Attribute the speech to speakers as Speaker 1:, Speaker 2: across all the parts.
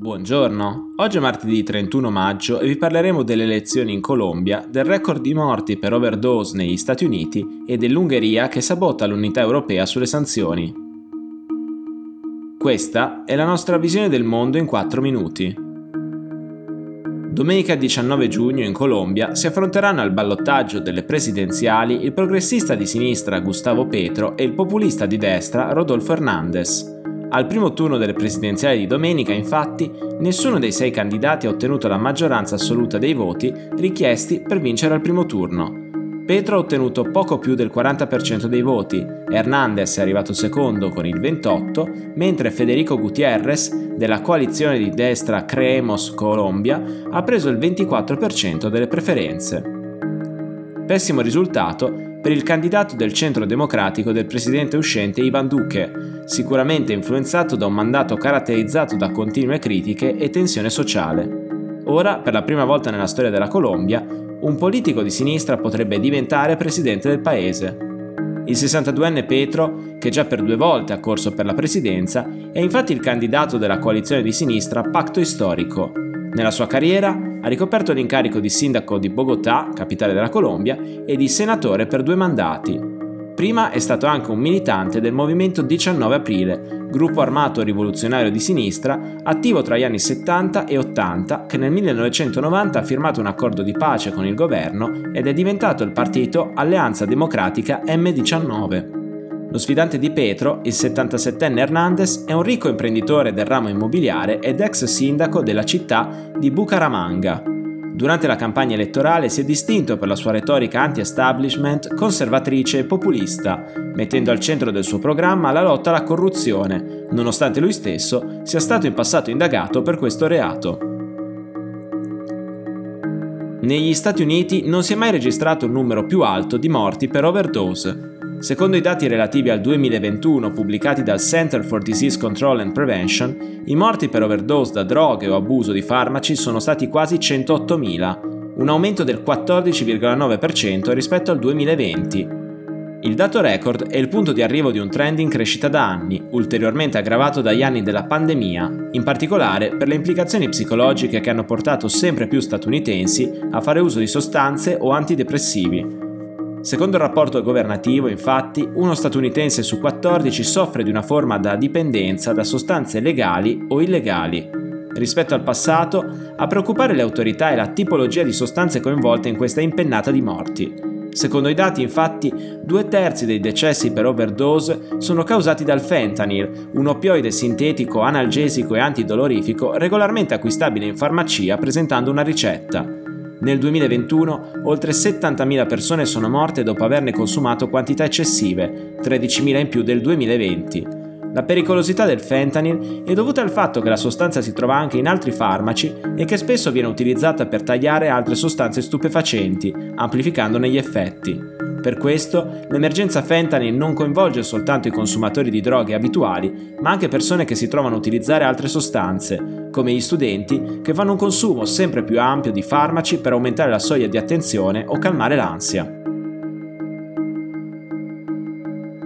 Speaker 1: Buongiorno, oggi è martedì 31 maggio e vi parleremo delle elezioni in Colombia, del record di morti per overdose negli Stati Uniti e dell'Ungheria che sabota l'unità europea sulle sanzioni. Questa è la nostra visione del mondo in 4 minuti. Domenica 19 giugno in Colombia si affronteranno al ballottaggio delle presidenziali il progressista di sinistra Gustavo Petro e il populista di destra Rodolfo Hernández. Al primo turno delle presidenziali di domenica, infatti, nessuno dei sei candidati ha ottenuto la maggioranza assoluta dei voti richiesti per vincere al primo turno. Petro ha ottenuto poco più del 40% dei voti, Hernandez è arrivato secondo con il 28%, mentre Federico Gutierrez, della coalizione di destra Creemos Colombia, ha preso il 24% delle preferenze. Pessimo risultato per il candidato del centro democratico del presidente uscente Ivan Duque, sicuramente influenzato da un mandato caratterizzato da continue critiche e tensione sociale. Ora, per la prima volta nella storia della Colombia, un politico di sinistra potrebbe diventare presidente del paese. Il 62enne Petro, che già per due volte ha corso per la presidenza, è infatti il candidato della coalizione di sinistra Pacto Storico. Nella sua carriera ha ricoperto l'incarico di sindaco di Bogotà, capitale della Colombia, e di senatore per due mandati. Prima è stato anche un militante del movimento 19 Aprile, gruppo armato rivoluzionario di sinistra, attivo tra gli anni 70 e 80, che nel 1990 ha firmato un accordo di pace con il governo ed è diventato il partito Alleanza Democratica M19. Lo sfidante di Petro, il 77enne Hernandez, è un ricco imprenditore del ramo immobiliare ed ex sindaco della città di Bucaramanga. Durante la campagna elettorale si è distinto per la sua retorica anti-establishment conservatrice e populista, mettendo al centro del suo programma la lotta alla corruzione, nonostante lui stesso sia stato in passato indagato per questo reato. Negli Stati Uniti non si è mai registrato un numero più alto di morti per overdose, Secondo i dati relativi al 2021 pubblicati dal Center for Disease Control and Prevention, i morti per overdose da droghe o abuso di farmaci sono stati quasi 108.000, un aumento del 14,9% rispetto al 2020. Il dato record è il punto di arrivo di un trend in crescita da anni, ulteriormente aggravato dagli anni della pandemia, in particolare per le implicazioni psicologiche che hanno portato sempre più statunitensi a fare uso di sostanze o antidepressivi, Secondo il rapporto governativo, infatti, uno statunitense su 14 soffre di una forma da dipendenza da sostanze legali o illegali. Rispetto al passato, a preoccupare le autorità è la tipologia di sostanze coinvolte in questa impennata di morti. Secondo i dati, infatti, due terzi dei decessi per overdose sono causati dal fentanyl, un opioide sintetico analgesico e antidolorifico regolarmente acquistabile in farmacia presentando una ricetta. Nel 2021 oltre 70.000 persone sono morte dopo averne consumato quantità eccessive, 13.000 in più del 2020. La pericolosità del fentanyl è dovuta al fatto che la sostanza si trova anche in altri farmaci e che spesso viene utilizzata per tagliare altre sostanze stupefacenti, amplificandone gli effetti. Per questo, l'emergenza fentanyl non coinvolge soltanto i consumatori di droghe abituali, ma anche persone che si trovano a utilizzare altre sostanze, come gli studenti che fanno un consumo sempre più ampio di farmaci per aumentare la soglia di attenzione o calmare l'ansia.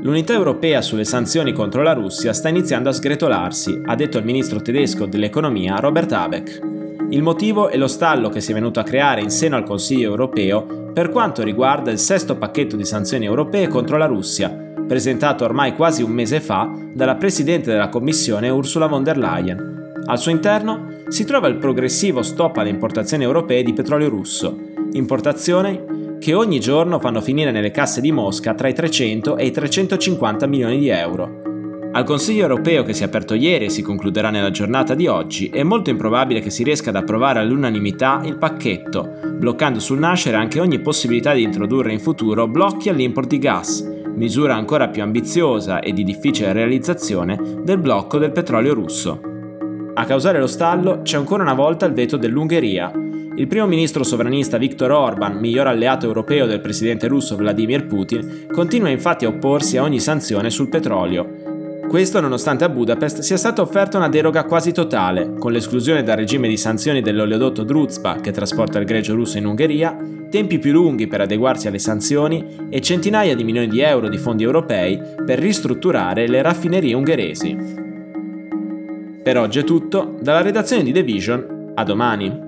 Speaker 1: L'unità europea sulle sanzioni contro la Russia sta iniziando a sgretolarsi, ha detto il ministro tedesco dell'economia Robert Habeck. Il motivo è lo stallo che si è venuto a creare in seno al Consiglio europeo per quanto riguarda il sesto pacchetto di sanzioni europee contro la Russia, presentato ormai quasi un mese fa dalla Presidente della Commissione Ursula von der Leyen. Al suo interno si trova il progressivo stop alle importazioni europee di petrolio russo, importazioni che ogni giorno fanno finire nelle casse di Mosca tra i 300 e i 350 milioni di euro. Al Consiglio europeo che si è aperto ieri e si concluderà nella giornata di oggi, è molto improbabile che si riesca ad approvare all'unanimità il pacchetto, bloccando sul nascere anche ogni possibilità di introdurre in futuro blocchi all'import di gas, misura ancora più ambiziosa e di difficile realizzazione del blocco del petrolio russo. A causare lo stallo c'è ancora una volta il veto dell'Ungheria. Il primo ministro sovranista Viktor Orban, miglior alleato europeo del presidente russo Vladimir Putin, continua infatti a opporsi a ogni sanzione sul petrolio questo nonostante a Budapest sia stata offerta una deroga quasi totale, con l'esclusione dal regime di sanzioni dell'oleodotto Druzhba che trasporta il greggio russo in Ungheria, tempi più lunghi per adeguarsi alle sanzioni e centinaia di milioni di euro di fondi europei per ristrutturare le raffinerie ungheresi. Per oggi è tutto, dalla redazione di The Vision, a domani.